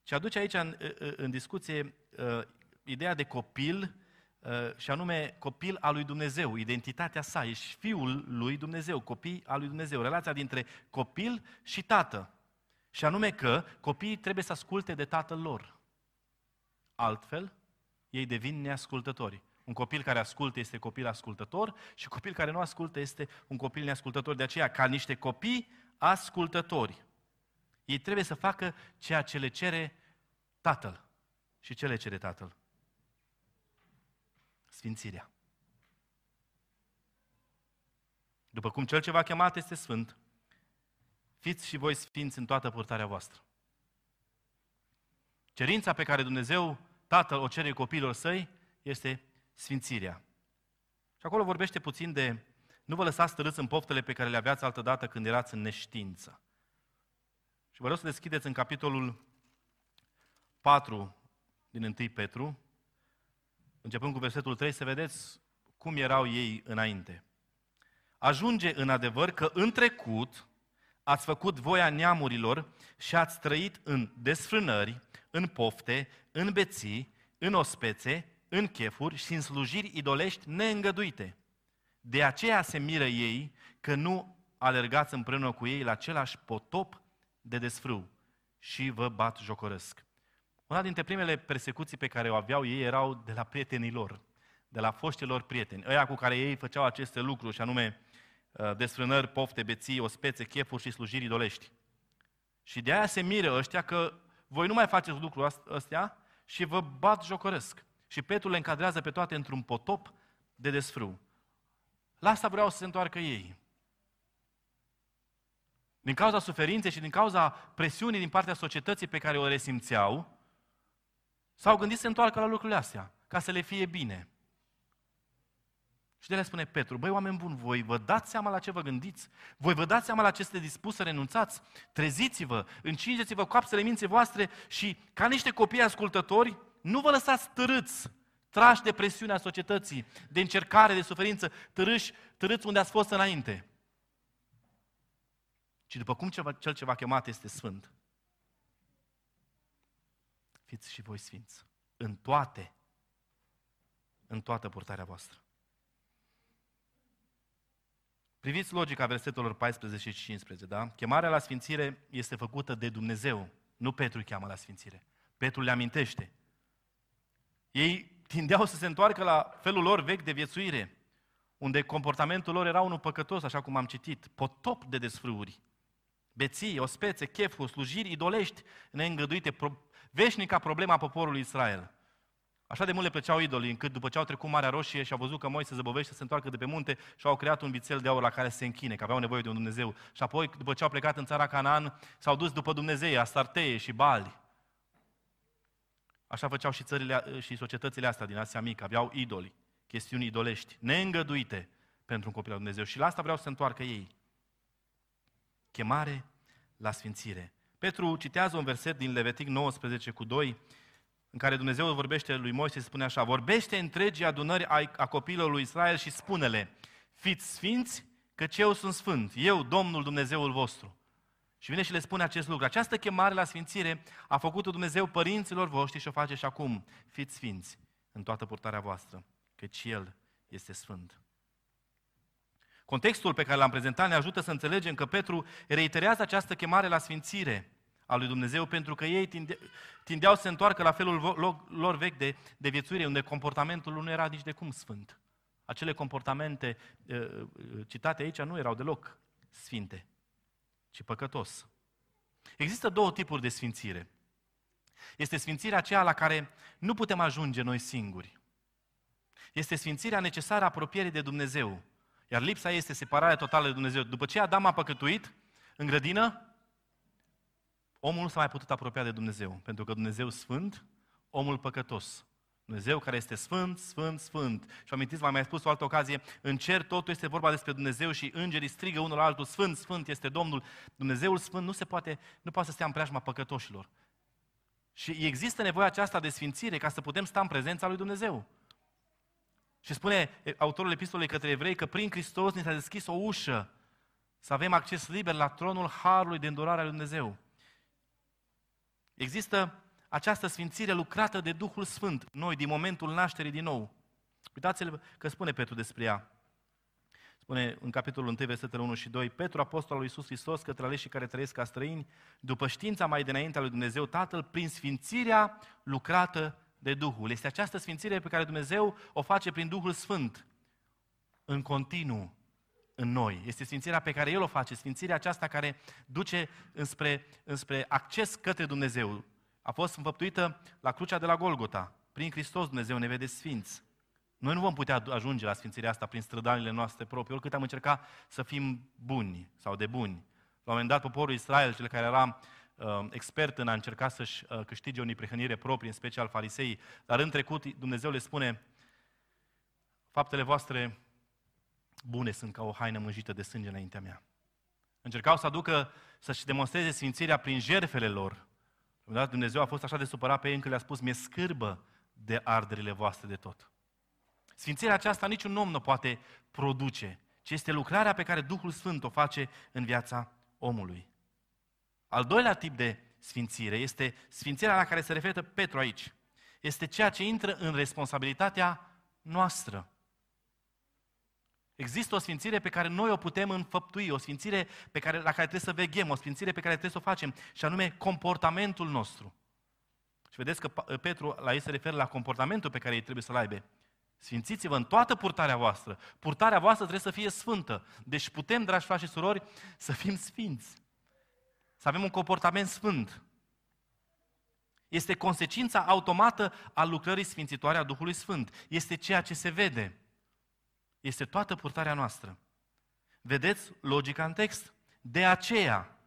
Și aduce aici în, în discuție uh, ideea de copil uh, și anume copil al lui Dumnezeu, identitatea sa, ești fiul lui Dumnezeu, copii al lui Dumnezeu, relația dintre copil și tată. Și anume că copiii trebuie să asculte de tatăl lor. Altfel, ei devin neascultători. Un copil care ascultă este copil ascultător și copil care nu ascultă este un copil neascultător. De aceea, ca niște copii ascultători, ei trebuie să facă ceea ce le cere Tatăl. Și ce le cere Tatăl? Sfințirea. După cum cel ce v-a chemat este sfânt, fiți și voi sfinți în toată purtarea voastră. Cerința pe care Dumnezeu, Tatăl, o cere copiilor săi, este sfințirea. Și acolo vorbește puțin de nu vă lăsați tărâți în poftele pe care le aveați altădată când erați în neștiință. Și vă rog să deschideți în capitolul 4 din 1 Petru, începând cu versetul 3, să vedeți cum erau ei înainte. Ajunge în adevăr că în trecut ați făcut voia neamurilor și ați trăit în desfrânări, în pofte, în beții, în ospețe, în chefuri și în slujiri idolești neîngăduite. De aceea se miră ei că nu alergați împreună cu ei la același potop de desfrâu și vă bat jocorăsc. Una dintre primele persecuții pe care o aveau ei erau de la prietenii lor, de la foștilor prieteni, ăia cu care ei făceau aceste lucruri, și anume uh, desfrânări, pofte, beții, ospețe, chefuri și slujiri idolești. Și de aia se miră ăștia că voi nu mai faceți lucrul ăstea și vă bat jocorăsc. Și Petru le încadrează pe toate într-un potop de desfrâu. La asta vreau să se întoarcă ei. Din cauza suferinței și din cauza presiunii din partea societății pe care o resimțeau, s-au gândit să se întoarcă la lucrurile astea, ca să le fie bine. Și de le spune Petru, băi oameni buni, voi vă dați seama la ce vă gândiți? Voi vă dați seama la ce este dispus să renunțați? Treziți-vă, încingeți-vă coapsele minții voastre și, ca niște copii ascultători, nu vă lăsați târâți, trași de presiunea societății, de încercare, de suferință, târâși, târâți unde ați fost înainte. Ci după cum cel ce v-a chemat este sfânt, fiți și voi sfinți. În toate, în toată purtarea voastră. Priviți logica versetelor 14 și 15, da? Chemarea la sfințire este făcută de Dumnezeu. Nu Petru cheamă la sfințire. Petru le amintește. Ei tindeau să se întoarcă la felul lor vechi de viețuire, unde comportamentul lor era unul păcătos, așa cum am citit, potop de desfrâuri, beții, ospețe, chefuri, slujiri idolești neîngăduite, pro- veșnica problema poporului Israel. Așa de mult le plăceau idolii, încât după ce au trecut Marea Roșie și au văzut că Moise zăbovește să se întoarcă de pe munte și au creat un vițel de aur la care se închine, că aveau nevoie de un Dumnezeu. Și apoi, după ce au plecat în țara Canaan, s-au dus după Dumnezei, Astarteie și Bali. Așa făceau și țările și societățile astea din Asia Mică, aveau idoli, chestiuni idolești, neîngăduite pentru un copil al Dumnezeu. Și la asta vreau să se întoarcă ei. Chemare la sfințire. Petru citează un verset din Levitic 19 cu 2, în care Dumnezeu vorbește lui Moise și spune așa, vorbește întregii adunări a copiilor lui Israel și spune-le, fiți sfinți, căci eu sunt sfânt, eu, Domnul Dumnezeul vostru. Și vine și le spune acest lucru. Această chemare la sfințire a făcut Dumnezeu părinților voștri și o face și acum. Fiți sfinți în toată purtarea voastră, căci El este sfânt. Contextul pe care l-am prezentat ne ajută să înțelegem că Petru reiterează această chemare la sfințire a lui Dumnezeu pentru că ei tinde, tindeau să se întoarcă la felul lor vechi de, de viețuire, unde comportamentul nu era nici de cum sfânt. Acele comportamente uh, citate aici nu erau deloc sfinte, ci păcătos. Există două tipuri de sfințire. Este sfințirea aceea la care nu putem ajunge noi singuri. Este sfințirea necesară apropierii de Dumnezeu. Iar lipsa este separarea totală de Dumnezeu. După ce Adam a păcătuit în grădină, omul nu s-a mai putut apropia de Dumnezeu, pentru că Dumnezeu sfânt, omul păcătos. Dumnezeu care este sfânt, sfânt, sfânt. Și amintiți, v-am mai spus o altă ocazie, în cer totul este vorba despre Dumnezeu și îngerii strigă unul la altul, sfânt, sfânt este Domnul. Dumnezeul sfânt nu se poate, nu poate să stea în preajma păcătoșilor. Și există nevoia aceasta de sfințire ca să putem sta în prezența lui Dumnezeu. Și spune autorul epistolei către evrei că prin Hristos ne s-a deschis o ușă să avem acces liber la tronul Harului de îndurare al lui Dumnezeu. Există această sfințire lucrată de Duhul Sfânt, noi, din momentul nașterii din nou. Uitați-vă că spune Petru despre ea. Spune în capitolul 1, versetele 1 și 2, Petru, apostol al lui Iisus Hristos, către aleșii care trăiesc ca străini, după știința mai dinainte a lui Dumnezeu Tatăl, prin sfințirea lucrată de Duhul. Este această sfințire pe care Dumnezeu o face prin Duhul Sfânt, în continuu, în noi. Este sfințirea pe care El o face, sfințirea aceasta care duce înspre, înspre acces către Dumnezeu. A fost înfăptuită la crucea de la Golgota. Prin Hristos Dumnezeu ne vede sfinți. Noi nu vom putea ajunge la sfințirea asta prin strădanile noastre proprii, oricât am încercat să fim buni sau de buni. La un moment dat, poporul Israel, cel care era uh, expert în a încerca să-și uh, câștige o neprihănire proprie, în special farisei, dar în trecut Dumnezeu le spune, faptele voastre bune sunt ca o haină mânjită de sânge înaintea mea. Încercau să aducă, să-și demonstreze sfințirea prin jerfele lor. Dat, Dumnezeu a fost așa de supărat pe ei încât le-a spus, mi-e scârbă de arderile voastre de tot. Sfințirea aceasta niciun om nu poate produce, ci este lucrarea pe care Duhul Sfânt o face în viața omului. Al doilea tip de sfințire este sfințirea la care se referă Petru aici. Este ceea ce intră în responsabilitatea noastră. Există o sfințire pe care noi o putem înfăptui, o sfințire pe care, la care trebuie să veghem, o sfințire pe care trebuie să o facem, și anume comportamentul nostru. Și vedeți că Petru la ei se referă la comportamentul pe care ei trebuie să-l aibă. Sfințiți-vă în toată purtarea voastră. Purtarea voastră trebuie să fie sfântă. Deci putem, dragi frați și surori, să fim sfinți. Să avem un comportament sfânt. Este consecința automată a lucrării sfințitoare a Duhului Sfânt. Este ceea ce se vede. Este toată purtarea noastră. Vedeți logica în text? De aceea,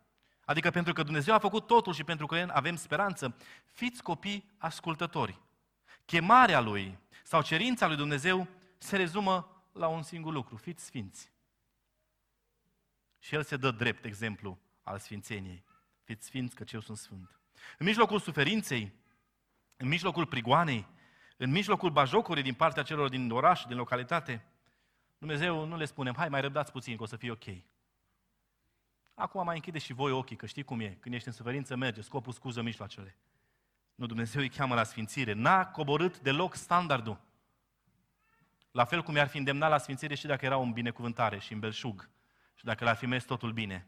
adică pentru că Dumnezeu a făcut totul și pentru că avem speranță, fiți copii ascultători. Chemarea Lui sau cerința Lui Dumnezeu se rezumă la un singur lucru, fiți sfinți. Și El se dă drept exemplu al sfințeniei. Fiți sfinți că eu sunt sfânt. În mijlocul suferinței, în mijlocul prigoanei, în mijlocul bajocurii din partea celor din oraș, din localitate, Dumnezeu nu le spunem, hai mai răbdați puțin că o să fie ok. Acum mai închide și voi ochii, că știi cum e. Când ești în suferință, merge, scopul scuză mijloacele. Nu, Dumnezeu îi cheamă la sfințire. N-a coborât deloc standardul. La fel cum i-ar fi îndemnat la sfințire și dacă era un binecuvântare și în belșug. Și dacă l-ar fi mers totul bine.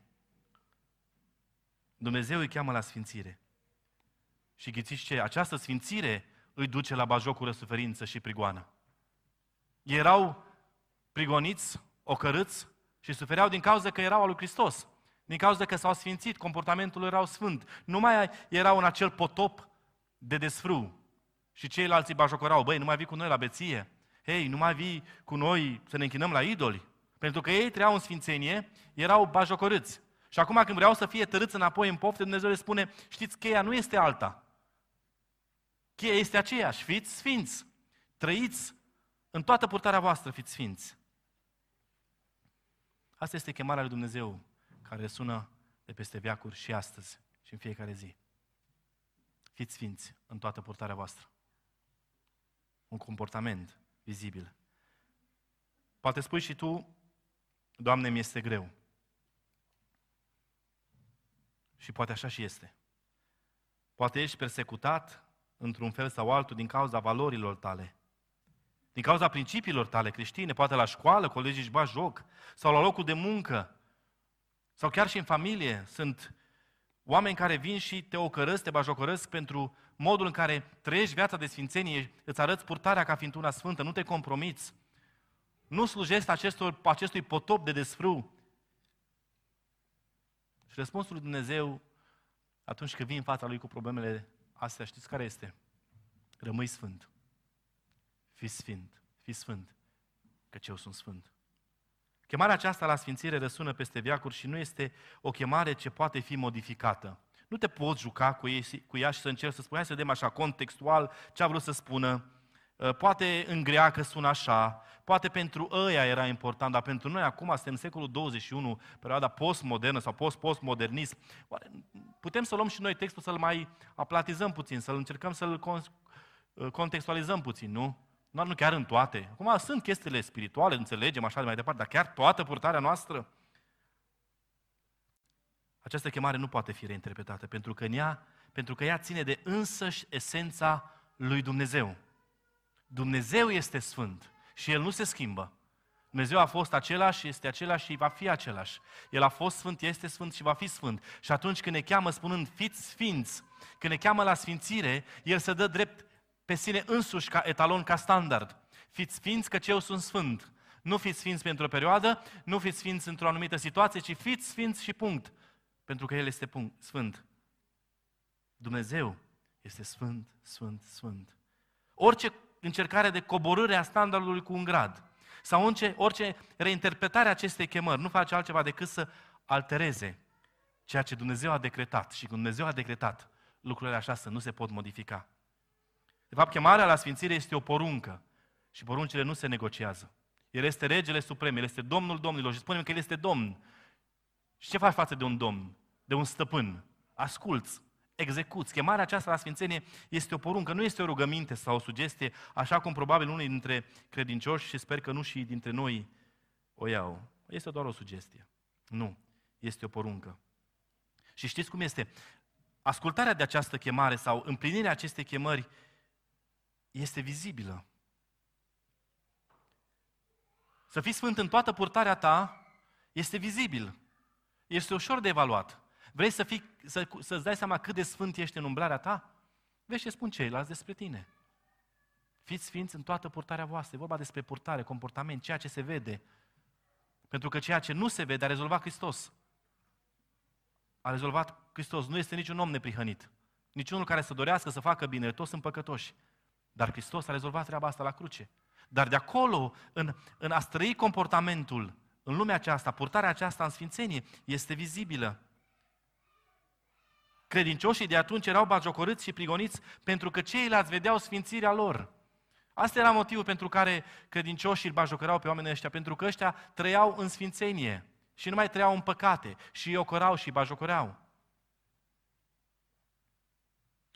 Dumnezeu îi cheamă la sfințire. Și ghițiți ce? Această sfințire îi duce la bajocură, suferință și prigoană. Erau prigoniți, ocărâți și sufereau din cauza că erau al lui Hristos. Din cauza că s-au sfințit, comportamentul erau sfânt. Nu mai erau în acel potop de desfrâu. Și ceilalți îi bajocorau, băi, nu mai vii cu noi la beție. Hei, nu mai vii cu noi să ne închinăm la idoli. Pentru că ei trăiau în sfințenie, erau bajocorâți. Și acum când vreau să fie tărâți înapoi în pofte, Dumnezeu le spune, știți, cheia nu este alta. Cheia este aceeași, fiți sfinți. Trăiți în toată purtarea voastră, fiți sfinți. Asta este chemarea lui Dumnezeu care sună de peste veacuri și astăzi și în fiecare zi. Fiți sfinți în toată purtarea voastră. Un comportament vizibil. Poate spui și tu, Doamne, mi este greu. Și poate așa și este. Poate ești persecutat într-un fel sau altul din cauza valorilor tale, din cauza principiilor tale creștine, poate la școală, colegii își bat joc, sau la locul de muncă, sau chiar și în familie. Sunt oameni care vin și te ocărăsc, te bajocărăsc pentru modul în care trăiești viața de sfințenie, îți arăți purtarea ca fiind una sfântă, nu te compromiți, nu slujești acestor, acestui potop de desfrâu. Și răspunsul lui Dumnezeu, atunci când vii în fața Lui cu problemele astea, știți care este? Rămâi sfânt. Fii sfânt, fii sfânt, căci eu sunt sfânt. Chemarea aceasta la sfințire răsună peste viacuri și nu este o chemare ce poate fi modificată. Nu te poți juca cu, ei, cu ea și să încerci să spui, hai să vedem așa contextual ce a vrut să spună. Uh, poate în greacă sună așa, poate pentru ăia era important, dar pentru noi acum suntem în secolul 21, perioada postmodernă sau post-postmodernism. Putem să luăm și noi textul să-l mai aplatizăm puțin, să-l încercăm să-l uh, contextualizăm puțin, nu? Nu, nu chiar în toate. Acum sunt chestiile spirituale, înțelegem așa de mai departe, dar chiar toată purtarea noastră? Această chemare nu poate fi reinterpretată, pentru că, în ea, pentru că ea ține de însăși esența lui Dumnezeu. Dumnezeu este sfânt și El nu se schimbă. Dumnezeu a fost același, este același și va fi același. El a fost sfânt, este sfânt și va fi sfânt. Și atunci când ne cheamă spunând fiți sfinți, când ne cheamă la sfințire, El se dă drept pe sine însuși ca etalon, ca standard. Fiți sfinți că eu sunt sfânt. Nu fiți sfinți pentru o perioadă, nu fiți sfinți într-o anumită situație, ci fiți sfinți și punct. Pentru că El este punct, sfânt. Dumnezeu este sfânt, sfânt, sfânt. Orice încercare de coborâre a standardului cu un grad sau orice, orice reinterpretare a acestei chemări nu face altceva decât să altereze ceea ce Dumnezeu a decretat. Și când Dumnezeu a decretat, lucrurile așa să nu se pot modifica. De fapt, chemarea la sfințire este o poruncă și poruncile nu se negociază. El este regele suprem, El este Domnul Domnilor și spunem că El este Domn. Și ce faci față de un domn, de un stăpân? Asculți, execuți. Chemarea aceasta la sfințenie este o poruncă, nu este o rugăminte sau o sugestie, așa cum probabil unii dintre credincioși și sper că nu și dintre noi o iau. Este doar o sugestie. Nu, este o poruncă. Și știți cum este? Ascultarea de această chemare sau împlinirea acestei chemări este vizibilă. Să fii sfânt în toată purtarea ta este vizibil. Este ușor de evaluat. Vrei să fii, să, să-ți dai seama cât de sfânt ești în umblarea ta? Vezi ce spun ceilalți despre tine. Fiți sfinți în toată purtarea voastră. E vorba despre purtare, comportament, ceea ce se vede. Pentru că ceea ce nu se vede a rezolvat Hristos. A rezolvat Hristos. Nu este niciun om neprihănit. Niciunul care să dorească să facă bine. Toți sunt păcătoși. Dar Hristos a rezolvat treaba asta la cruce. Dar de acolo, în, în a străi comportamentul în lumea aceasta, purtarea aceasta în sfințenie, este vizibilă. Credincioșii de atunci erau bagiocorâți și prigoniți pentru că ceilalți vedeau sfințirea lor. Asta era motivul pentru care credincioșii îl bajocărau pe oamenii ăștia, pentru că ăștia trăiau în sfințenie și nu mai trăiau în păcate și îi ocărau și îi bajocoreau.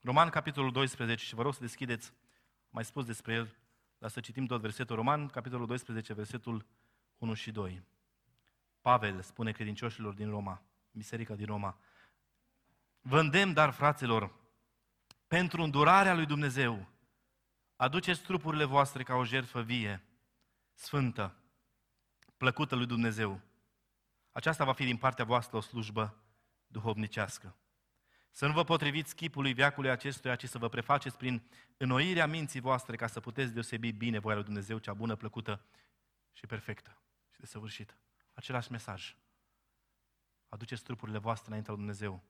Roman, capitolul 12, și vă rog să deschideți mai spus despre el, dar să citim tot versetul Roman, capitolul 12, versetul 1 și 2. Pavel spune credincioșilor din Roma, biserica din Roma, Vă îndemn, dar, fraților, pentru îndurarea lui Dumnezeu, aduceți trupurile voastre ca o jertfă vie, sfântă, plăcută lui Dumnezeu. Aceasta va fi din partea voastră o slujbă duhovnicească. Să nu vă potriviți chipului veacului acestuia, ci să vă prefaceți prin înnoirea minții voastre ca să puteți deosebi bine voia lui Dumnezeu, cea bună, plăcută și perfectă și desăvârșită. Același mesaj. Aduceți trupurile voastre înaintea lui Dumnezeu.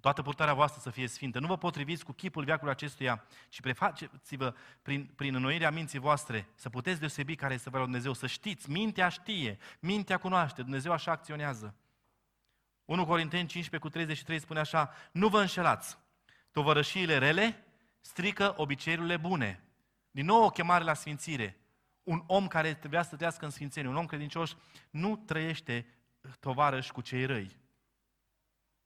Toată purtarea voastră să fie sfintă. Nu vă potriviți cu chipul veacului acestuia, ci prefaceți-vă prin, prin înnoirea minții voastre să puteți deosebi care este voia lui Dumnezeu, să știți, mintea știe, mintea cunoaște, Dumnezeu așa acționează. 1 Corinteni 15 cu 33 spune așa, nu vă înșelați, tovărășiile rele strică obiceiurile bune. Din nou o chemare la sfințire. Un om care trebuia să trăiască în sfințenie, un om credincios, nu trăiește tovarăș cu cei răi.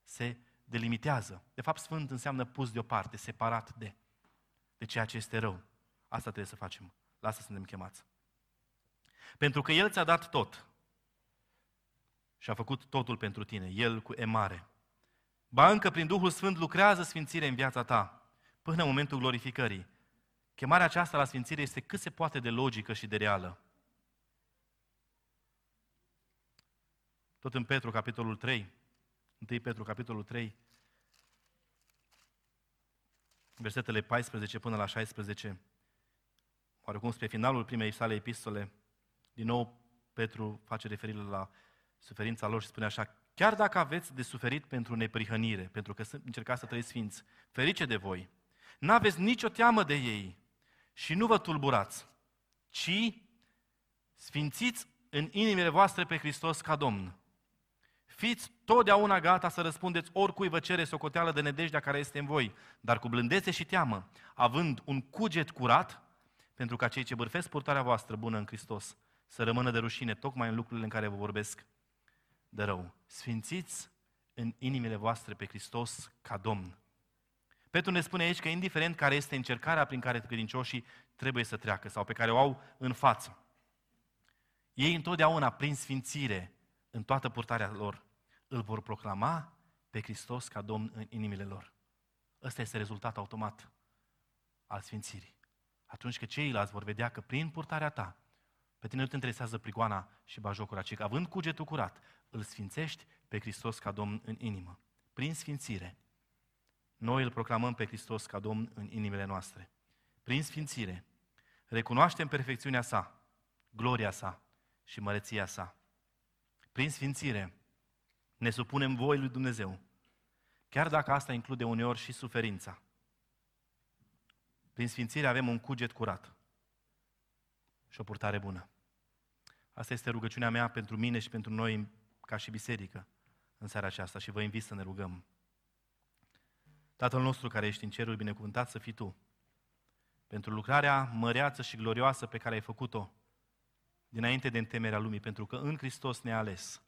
Se delimitează. De fapt, sfânt înseamnă pus deoparte, separat de, de ceea ce este rău. Asta trebuie să facem. La asta suntem chemați. Pentru că El ți-a dat tot și a făcut totul pentru tine, El cu emare. Ba încă prin Duhul Sfânt lucrează sfințire în viața ta, până în momentul glorificării. Chemarea aceasta la sfințire este cât se poate de logică și de reală. Tot în Petru, capitolul 3, 1 Petru, capitolul 3, versetele 14 până la 16, oarecum spre finalul primei sale epistole, din nou Petru face referire la suferința lor și spune așa, chiar dacă aveți de suferit pentru neprihănire, pentru că încercați să trăiți sfinți, ferice de voi, n-aveți nicio teamă de ei și nu vă tulburați, ci sfințiți în inimile voastre pe Hristos ca Domn. Fiți totdeauna gata să răspundeți oricui vă cere socoteală de nedejdea care este în voi, dar cu blândețe și teamă, având un cuget curat, pentru ca cei ce bârfesc purtarea voastră bună în Hristos să rămână de rușine tocmai în lucrurile în care vă vorbesc de rău. Sfințiți în inimile voastre pe Hristos ca Domn. Petru ne spune aici că indiferent care este încercarea prin care credincioșii trebuie să treacă sau pe care o au în față, ei întotdeauna, prin sfințire, în toată purtarea lor, îl vor proclama pe Hristos ca Domn în inimile lor. Ăsta este rezultatul automat al sfințirii. Atunci când ceilalți vor vedea că prin purtarea ta, pe tine nu te interesează prigoana și bajocura, ci că având cugetul curat, îl sfințești pe Hristos ca Domn în inimă. Prin sfințire, noi îl proclamăm pe Hristos ca Domn în inimile noastre. Prin sfințire, recunoaștem perfecțiunea sa, gloria sa și măreția sa. Prin sfințire, ne supunem voii lui Dumnezeu, chiar dacă asta include uneori și suferința. Prin sfințire avem un cuget curat și o purtare bună. Asta este rugăciunea mea pentru mine și pentru noi ca și biserică în seara aceasta și vă invit să ne rugăm. Tatăl nostru care ești în cerul, binecuvântat să fii Tu, pentru lucrarea măreață și glorioasă pe care ai făcut-o dinainte de întemerea lumii, pentru că în Hristos ne-a ales.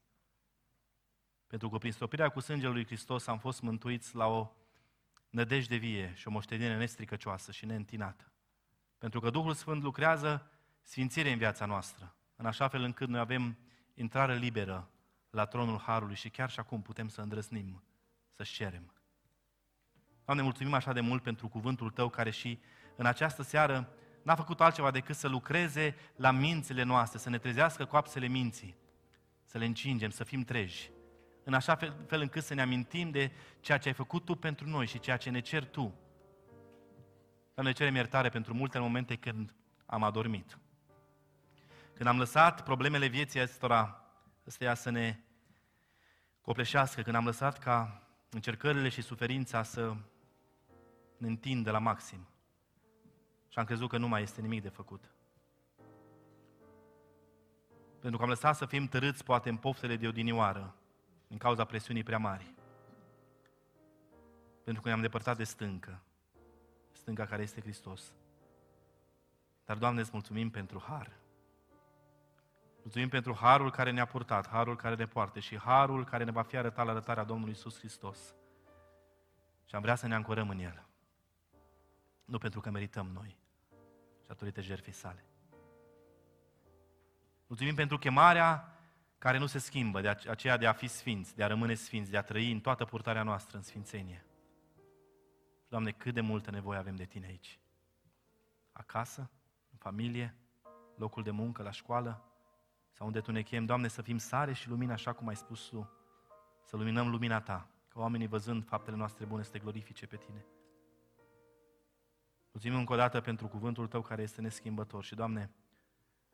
Pentru că prin stopirea cu sângele lui Hristos am fost mântuiți la o nădejde vie și o moștenire nestricăcioasă și neîntinată. Pentru că Duhul Sfânt lucrează sfințire în viața noastră, în așa fel încât noi avem intrare liberă la tronul Harului și chiar și acum putem să îndrăznim, să cerem. Doamne, mulțumim așa de mult pentru cuvântul Tău care și în această seară n-a făcut altceva decât să lucreze la mințile noastre, să ne trezească coapsele minții, să le încingem, să fim treji, în așa fel, fel încât să ne amintim de ceea ce ai făcut Tu pentru noi și ceea ce ne cer Tu. Doamne, cerem iertare pentru multe momente când am adormit. Când am lăsat problemele vieții acestora ăsteia să ne copleșească, când am lăsat ca încercările și suferința să ne întindă la maxim. Și am crezut că nu mai este nimic de făcut. Pentru că am lăsat să fim tărâți poate în poftele de odinioară, din cauza presiunii prea mari. Pentru că ne-am depărtat de stâncă, stânca care este Hristos. Dar, Doamne, îți mulțumim pentru har. Mulțumim pentru harul care ne-a purtat, harul care ne poartă și harul care ne va fi arătat la arătarea Domnului Isus Hristos. Și am vrea să ne ancorăm în El. Nu pentru că merităm noi, ci datorită jertfei sale. Mulțumim pentru chemarea care nu se schimbă, de aceea de a fi sfinți, de a rămâne sfinți, de a trăi în toată purtarea noastră în sfințenie. Doamne, cât de multă nevoie avem de Tine aici. Acasă, în familie, locul de muncă, la școală, sau unde Tu ne chem, Doamne, să fim sare și lumină, așa cum ai spus Tu, să luminăm lumina Ta, ca oamenii văzând faptele noastre bune să te glorifice pe Tine. Mulțumim încă o dată pentru cuvântul Tău care este neschimbător și, Doamne,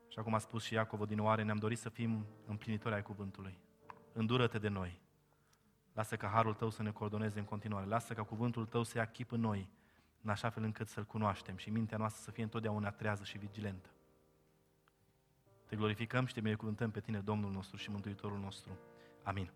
așa cum a spus și Iacov din oare, ne-am dorit să fim împlinitori ai cuvântului. Îndură-te de noi. Lasă ca harul Tău să ne coordoneze în continuare. Lasă ca cuvântul Tău să ia chip în noi, în așa fel încât să-L cunoaștem și mintea noastră să fie întotdeauna trează și vigilentă. Te glorificăm și te binecuvântăm pe Tine, Domnul nostru și Mântuitorul nostru. Amin.